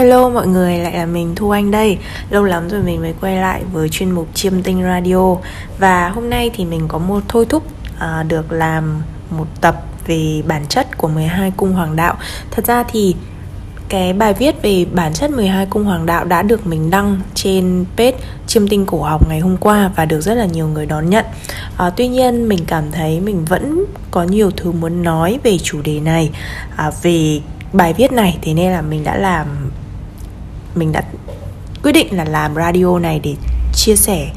Hello mọi người, lại là mình Thu Anh đây. Lâu lắm rồi mình mới quay lại với chuyên mục Chiêm Tinh Radio. Và hôm nay thì mình có một thôi thúc uh, được làm một tập về bản chất của 12 cung hoàng đạo. Thật ra thì cái bài viết về bản chất 12 cung hoàng đạo đã được mình đăng trên page chiêm tinh cổ học ngày hôm qua và được rất là nhiều người đón nhận. À, tuy nhiên mình cảm thấy mình vẫn có nhiều thứ muốn nói về chủ đề này à, về bài viết này. Thế nên là mình đã làm mình đã quyết định là làm radio này để chia sẻ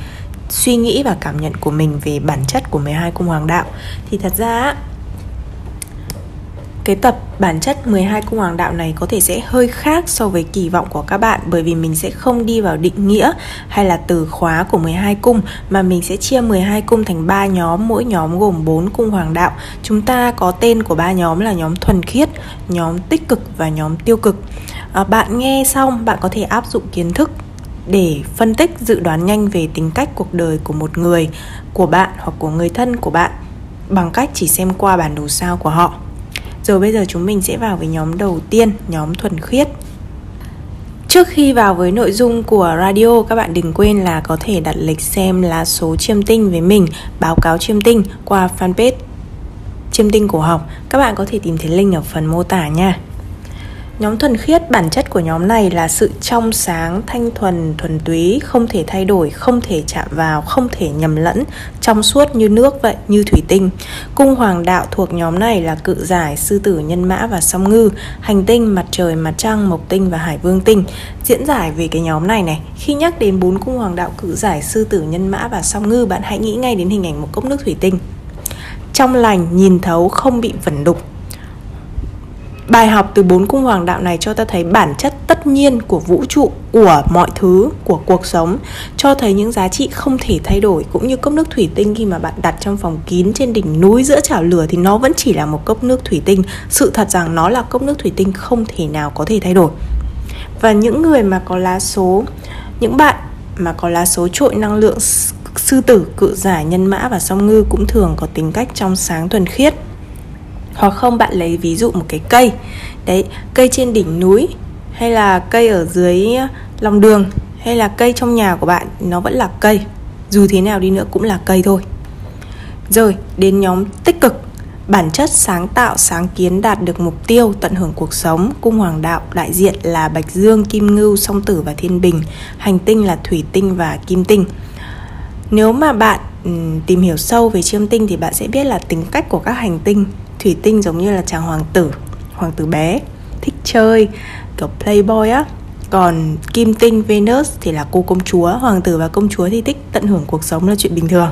suy nghĩ và cảm nhận của mình về bản chất của 12 cung hoàng đạo thì thật ra cái tập bản chất 12 cung hoàng đạo này có thể sẽ hơi khác so với kỳ vọng của các bạn bởi vì mình sẽ không đi vào định nghĩa hay là từ khóa của 12 cung mà mình sẽ chia 12 cung thành 3 nhóm, mỗi nhóm gồm 4 cung hoàng đạo. Chúng ta có tên của ba nhóm là nhóm thuần khiết, nhóm tích cực và nhóm tiêu cực. À, bạn nghe xong bạn có thể áp dụng kiến thức để phân tích dự đoán nhanh về tính cách cuộc đời của một người, của bạn hoặc của người thân của bạn bằng cách chỉ xem qua bản đồ sao của họ. Rồi bây giờ chúng mình sẽ vào với nhóm đầu tiên, nhóm thuần khiết. Trước khi vào với nội dung của radio, các bạn đừng quên là có thể đặt lịch xem lá số chiêm tinh với mình, báo cáo chiêm tinh qua fanpage chiêm tinh cổ học. Các bạn có thể tìm thấy link ở phần mô tả nha. Nhóm thuần khiết bản chất của nhóm này là sự trong sáng, thanh thuần, thuần túy, không thể thay đổi, không thể chạm vào, không thể nhầm lẫn, trong suốt như nước vậy, như thủy tinh. Cung hoàng đạo thuộc nhóm này là cự giải, sư tử, nhân mã và song ngư, hành tinh, mặt trời, mặt trăng, mộc tinh và hải vương tinh. Diễn giải về cái nhóm này này, khi nhắc đến bốn cung hoàng đạo cự giải, sư tử, nhân mã và song ngư, bạn hãy nghĩ ngay đến hình ảnh một cốc nước thủy tinh. Trong lành, nhìn thấu, không bị vẩn đục, Bài học từ bốn cung hoàng đạo này cho ta thấy bản chất tất nhiên của vũ trụ, của mọi thứ, của cuộc sống Cho thấy những giá trị không thể thay đổi Cũng như cốc nước thủy tinh khi mà bạn đặt trong phòng kín trên đỉnh núi giữa chảo lửa Thì nó vẫn chỉ là một cốc nước thủy tinh. Sự thật rằng nó là cốc nước thủy tinh không thể nào có thể thay đổi. Và những người mà có lá số Những bạn mà có lá số trội năng lượng sư tử, cự giải, nhân mã và song ngư cũng thường có tính cách trong sáng thuần khiết hoặc không, bạn lấy ví dụ một cái cây. Đấy, cây trên đỉnh núi, hay là cây ở dưới lòng đường, hay là cây trong nhà của bạn, nó vẫn là cây. Dù thế nào đi nữa cũng là cây thôi. Rồi, đến nhóm tích cực. Bản chất sáng tạo, sáng kiến đạt được mục tiêu, tận hưởng cuộc sống, cung hoàng đạo, đại diện là bạch dương, kim ngưu, song tử và thiên bình. Hành tinh là thủy tinh và kim tinh. Nếu mà bạn tìm hiểu sâu về chiêm tinh thì bạn sẽ biết là tính cách của các hành tinh thủy tinh giống như là chàng hoàng tử hoàng tử bé, thích chơi, kiểu playboy á. Còn kim tinh venus thì là cô công chúa, hoàng tử và công chúa thì thích tận hưởng cuộc sống là chuyện bình thường.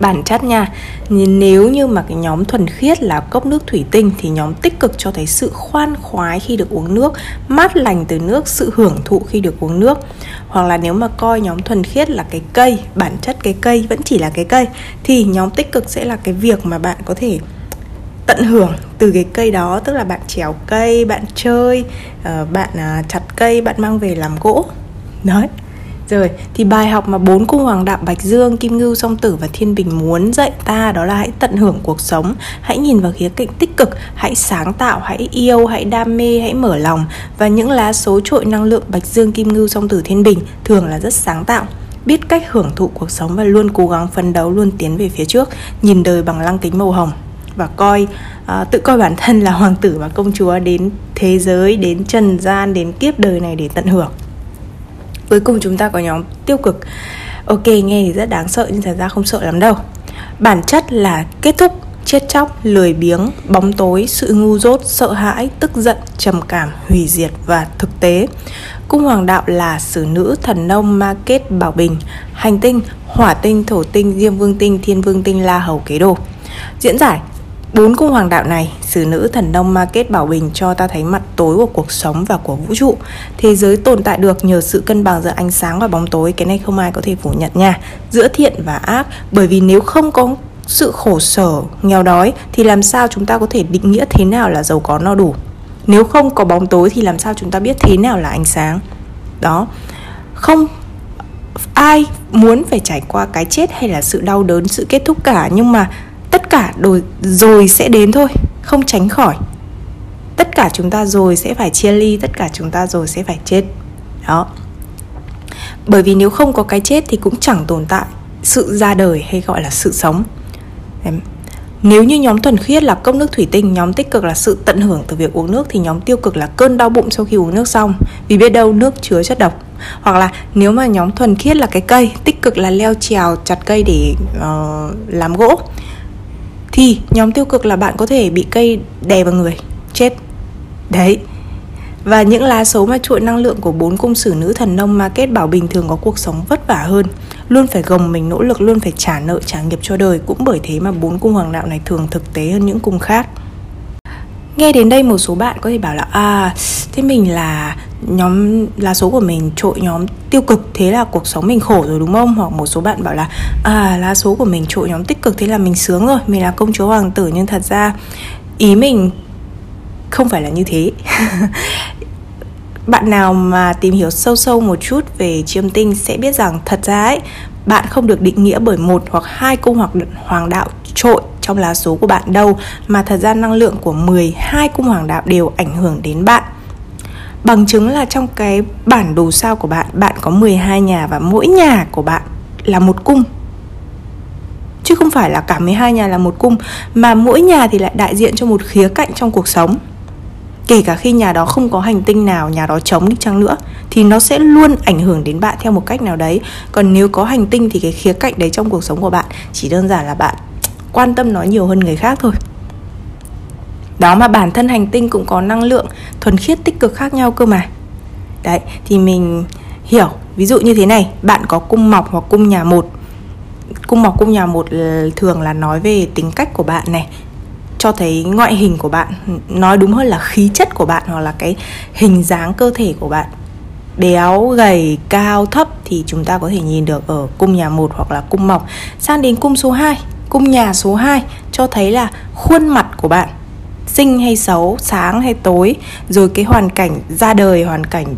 Bản chất nha nếu như mà cái nhóm thuần khiết là cốc nước thủy tinh thì nhóm tích cực cho thấy sự khoan khoái khi được uống nước, mát lành từ nước, sự hưởng thụ khi được uống nước. Hoặc là nếu mà coi nhóm thuần khiết là cái cây, bản chất cái cây vẫn chỉ là cái cây, thì nhóm tích cực sẽ là cái việc mà bạn có thể tận hưởng từ cái cây đó tức là bạn trèo cây bạn chơi ờ, bạn à, chặt cây bạn mang về làm gỗ. Đấy. Rồi thì bài học mà bốn cung hoàng đạo Bạch Dương, Kim Ngưu, Song Tử và Thiên Bình muốn dạy ta đó là hãy tận hưởng cuộc sống, hãy nhìn vào khía cạnh tích cực, hãy sáng tạo, hãy yêu, hãy đam mê, hãy mở lòng. Và những lá số trội năng lượng Bạch Dương, Kim Ngưu, Song Tử, Thiên Bình thường là rất sáng tạo. Biết cách hưởng thụ cuộc sống và luôn cố gắng phấn đấu luôn tiến về phía trước nhìn đời bằng lăng kính màu hồng và coi uh, tự coi bản thân là hoàng tử và công chúa đến thế giới đến trần gian đến kiếp đời này để tận hưởng. Cuối cùng chúng ta có nhóm tiêu cực. Ok nghe thì rất đáng sợ nhưng thật ra không sợ lắm đâu. Bản chất là kết thúc chết chóc lười biếng bóng tối sự ngu dốt sợ hãi tức giận trầm cảm hủy diệt và thực tế. Cung hoàng đạo là sử nữ thần nông ma kết bảo bình hành tinh hỏa tinh thổ tinh diêm vương tinh thiên vương tinh la hầu kế đồ. Diễn giải Bốn cung hoàng đạo này, xử nữ thần nông Market Bảo Bình cho ta thấy mặt tối của cuộc sống và của vũ trụ. Thế giới tồn tại được nhờ sự cân bằng giữa ánh sáng và bóng tối, cái này không ai có thể phủ nhận nha. Giữa thiện và ác, bởi vì nếu không có sự khổ sở, nghèo đói thì làm sao chúng ta có thể định nghĩa thế nào là giàu có no đủ. Nếu không có bóng tối thì làm sao chúng ta biết thế nào là ánh sáng. Đó. Không ai muốn phải trải qua cái chết hay là sự đau đớn, sự kết thúc cả nhưng mà tất cả rồi, rồi sẽ đến thôi không tránh khỏi. Tất cả chúng ta rồi sẽ phải chia ly tất cả chúng ta rồi sẽ phải chết. Đó. Bởi vì nếu không có cái chết thì cũng chẳng tồn tại sự ra đời hay gọi là sự sống. Nếu như nhóm thuần khiết là cốc nước thủy tinh, nhóm tích cực là sự tận hưởng từ việc uống nước thì nhóm tiêu cực là cơn đau bụng sau khi uống nước xong. Vì biết đâu nước chứa chất độc. Hoặc là nếu mà nhóm thuần khiết là cái cây, tích cực là leo trèo chặt cây để uh, làm gỗ thì nhóm tiêu cực là bạn có thể bị cây đè vào người, chết. Đấy, và những lá số mà chuỗi năng lượng của bốn cung sử nữ thần nông mà kết bảo bình thường có cuộc sống vất vả hơn luôn phải gồng mình nỗ lực luôn phải trả nợ trả nghiệp cho đời cũng bởi thế mà bốn cung hoàng đạo này thường thực tế hơn những cung khác nghe đến đây một số bạn có thể bảo là à thế mình là nhóm lá số của mình trội nhóm tiêu cực, thế là cuộc sống mình khổ rồi đúng không? Hoặc một số bạn bảo là à lá số của mình trội nhóm tích cực, thế là mình sướng rồi, mình là công chúa hoàng tử nhưng thật ra ý mình không phải là như thế. Bạn nào mà tìm hiểu sâu sâu một chút về chiêm tinh sẽ biết rằng thật ra ấy, bạn không được định nghĩa bởi một hoặc hai cung hoặc hoàng đạo trội trong lá số của bạn đâu mà thật ra năng lượng của 12 cung hoàng đạo đều ảnh hưởng đến bạn. Bằng chứng là trong cái bản đồ sao của bạn, bạn có 12 nhà và mỗi nhà của bạn là một cung. Chứ không phải là cả 12 nhà là một cung mà mỗi nhà thì lại đại diện cho một khía cạnh trong cuộc sống kể cả khi nhà đó không có hành tinh nào nhà đó trống đi chăng nữa thì nó sẽ luôn ảnh hưởng đến bạn theo một cách nào đấy còn nếu có hành tinh thì cái khía cạnh đấy trong cuộc sống của bạn chỉ đơn giản là bạn quan tâm nó nhiều hơn người khác thôi. Đó mà bản thân hành tinh cũng có năng lượng thuần khiết tích cực khác nhau cơ mà. Đấy, thì mình hiểu. Ví dụ như thế này, bạn có cung mọc hoặc cung nhà một. Cung mọc, cung nhà một thường là nói về tính cách của bạn này, cho thấy ngoại hình của bạn, nói đúng hơn là khí chất của bạn hoặc là cái hình dáng cơ thể của bạn. Béo, gầy, cao, thấp thì chúng ta có thể nhìn được ở cung nhà một hoặc là cung mọc. Sang đến cung số 2 cung nhà số 2 cho thấy là khuôn mặt của bạn, xinh hay xấu, sáng hay tối, rồi cái hoàn cảnh ra đời, hoàn cảnh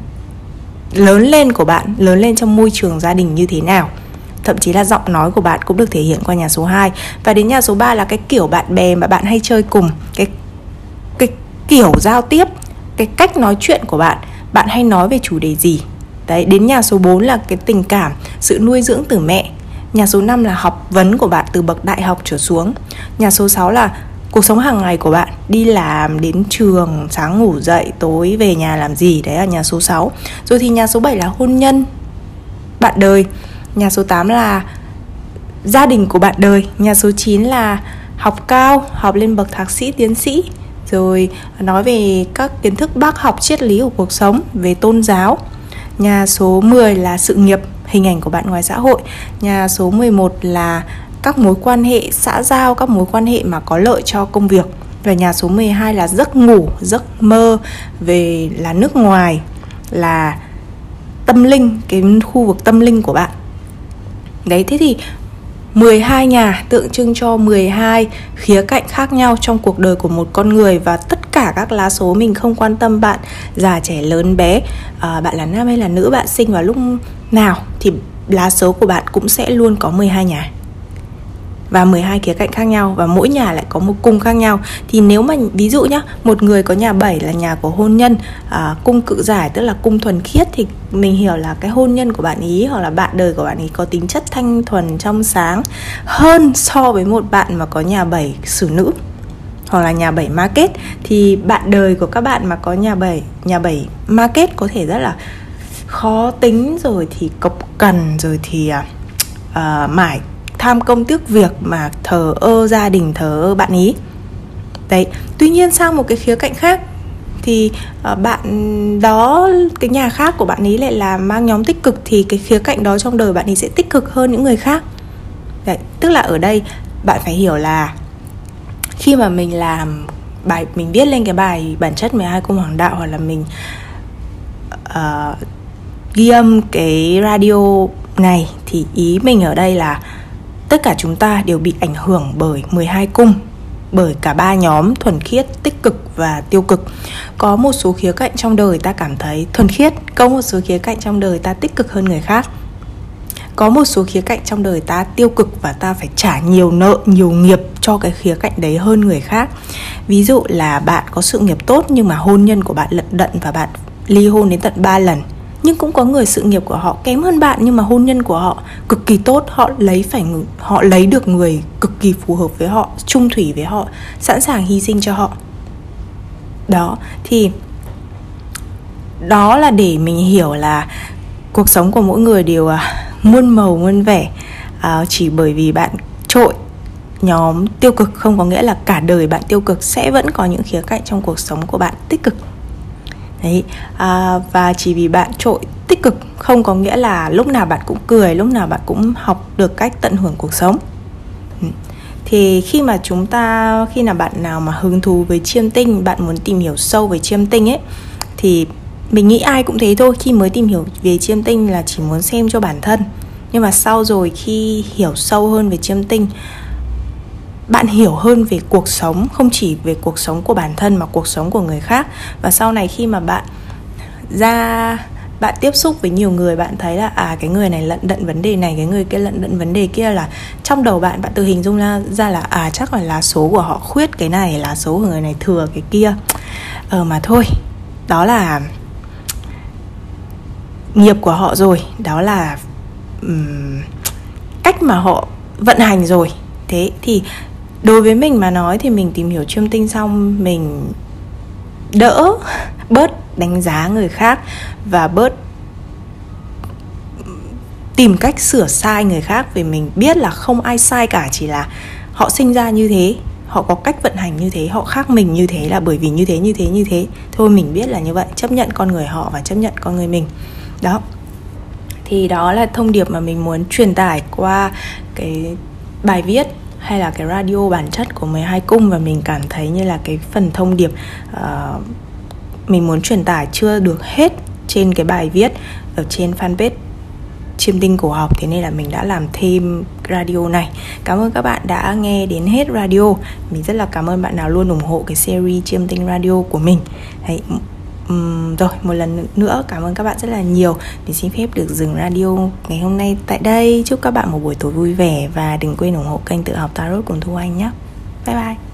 lớn lên của bạn, lớn lên trong môi trường gia đình như thế nào. Thậm chí là giọng nói của bạn cũng được thể hiện qua nhà số 2 và đến nhà số 3 là cái kiểu bạn bè mà bạn hay chơi cùng, cái cái kiểu giao tiếp, cái cách nói chuyện của bạn. Bạn hay nói về chủ đề gì? Đấy, đến nhà số 4 là cái tình cảm, sự nuôi dưỡng từ mẹ nhà số 5 là học vấn của bạn từ bậc đại học trở xuống. Nhà số 6 là cuộc sống hàng ngày của bạn đi làm đến trường sáng ngủ dậy tối về nhà làm gì đấy là nhà số 6 rồi thì nhà số 7 là hôn nhân bạn đời. Nhà số 8 là gia đình của bạn đời. Nhà số 9 là học cao, học lên bậc thạc sĩ, tiến sĩ. Rồi nói về các kiến thức bác học triết lý của cuộc sống Về tôn giáo. Nhà số 10 là sự nghiệp, hình ảnh của bạn ngoài xã hội. Nhà số 11 là các mối quan hệ xã giao, các mối quan hệ mà có lợi cho công việc. Và nhà số 12 là giấc ngủ, giấc mơ về là nước ngoài, là tâm linh, cái khu vực tâm linh của bạn. Đấy thế thì 12 nhà tượng trưng cho 12 khía cạnh khác nhau trong cuộc đời của một con người và tất cả các lá số mình không quan tâm bạn già trẻ lớn bé. À, bạn là nam hay là nữ bạn sinh vào lúc nào thì lá số của bạn cũng sẽ luôn có 12 nhà. Và 12 khía cạnh khác nhau và mỗi nhà lại có một cung khác nhau. Thì nếu mà ví dụ nhá một người có nhà 7 là nhà của hôn nhân à, cung cự giải tức là cung thuần khiết thì mình hiểu là cái hôn nhân của bạn ý hoặc là bạn đời của bạn ý có tính chất thanh thuần trong sáng hơn so với một bạn mà có nhà 7 xử nữ hoặc là nhà 7 market. Thì bạn đời của các bạn mà có nhà 7 nhà 7 market có thể rất là khó tính rồi thì cộc cằn rồi thì uh, mải tham công tiếc việc mà thờ ơ gia đình thờ ơ bạn ý. Đấy tuy nhiên sang một cái khía cạnh khác thì uh, bạn đó cái nhà khác của bạn ấy lại là mang nhóm tích cực thì cái khía cạnh đó trong đời bạn ấy sẽ tích cực hơn những người khác. Đấy tức là ở đây bạn phải hiểu là khi mà mình làm bài mình viết lên cái bài bản chất 12 cung hoàng đạo hoặc là mình uh, ghi âm cái radio này thì ý mình ở đây là tất cả chúng ta đều bị ảnh hưởng bởi 12 cung bởi cả ba nhóm thuần khiết, tích cực và tiêu cực. Có một số khía cạnh trong đời ta cảm thấy thuần khiết, có một số khía cạnh trong đời ta tích cực hơn người khác. Có một số khía cạnh trong đời ta tiêu cực và ta phải trả nhiều nợ, nhiều nghiệp cho cái khía cạnh đấy hơn người khác ví dụ là bạn có sự nghiệp tốt nhưng mà hôn nhân của bạn lận đận và bạn ly hôn đến tận 3 lần nhưng cũng có người sự nghiệp của họ kém hơn bạn nhưng mà hôn nhân của họ cực kỳ tốt. Họ lấy phải họ lấy được người cực kỳ phù hợp với họ trung thủy với họ sẵn sàng hy sinh cho họ. Đó thì đó là để mình hiểu là cuộc sống của mỗi người đều à, muôn màu muôn vẻ à, chỉ bởi vì bạn trội nhóm tiêu cực. Không có nghĩa là cả đời bạn tiêu cực sẽ vẫn có những khía cạnh trong cuộc sống của bạn tích cực đấy à, và chỉ vì bạn trội tích cực không có nghĩa là lúc nào bạn cũng cười lúc nào bạn cũng học được cách tận hưởng cuộc sống. Ừ. Thì khi mà chúng ta khi nào bạn nào mà hứng thú với chiêm tinh bạn muốn tìm hiểu sâu về chiêm tinh ấy thì mình nghĩ ai cũng thế thôi. Khi mới tìm hiểu về chiêm tinh là chỉ muốn xem cho bản thân. Nhưng mà sau rồi khi hiểu sâu hơn về chiêm tinh bạn hiểu hơn về cuộc sống không chỉ về cuộc sống của bản thân mà cuộc sống của người khác. Và sau này khi mà bạn ra bạn tiếp xúc với nhiều người bạn thấy là à cái người này lận đận vấn đề này cái người kia lận đận vấn đề kia là trong đầu bạn bạn tự hình dung ra, ra là à chắc là lá số của họ khuyết cái này lá số của người này thừa cái kia. Ờ mà thôi đó là nghiệp của họ rồi. Đó là um, cách mà họ vận hành rồi. Thế thì đối với mình mà nói thì mình tìm hiểu chiêm tinh xong mình đỡ, bớt đánh giá người khác và bớt tìm cách sửa sai người khác vì mình biết là không ai sai cả, chỉ là họ sinh ra như thế, họ có cách vận hành như thế, họ khác mình như thế là bởi vì như thế như thế như thế. Thôi mình biết là như vậy, chấp nhận con người họ và chấp nhận con người mình. Đó. Thì đó là thông điệp mà mình muốn truyền tải qua cái bài viết hay là cái radio bản chất của 12 cung và mình cảm thấy như là cái phần thông điệp uh, mình muốn truyền tải chưa được hết trên cái bài viết ở trên fanpage chiêm tinh cổ học thế nên là mình đã làm thêm radio này. Cảm ơn các bạn đã nghe đến hết radio. Mình rất là cảm ơn bạn nào luôn ủng hộ cái series chiêm tinh radio của mình. Đấy, um, rồi một lần nữa cảm ơn các bạn rất là nhiều. Mình xin phép được dừng radio ngày hôm nay tại đây. Chúc các bạn một buổi tối vui vẻ và đừng quên ủng hộ kênh tự học tarot cùng thu anh nhé. Bye bye.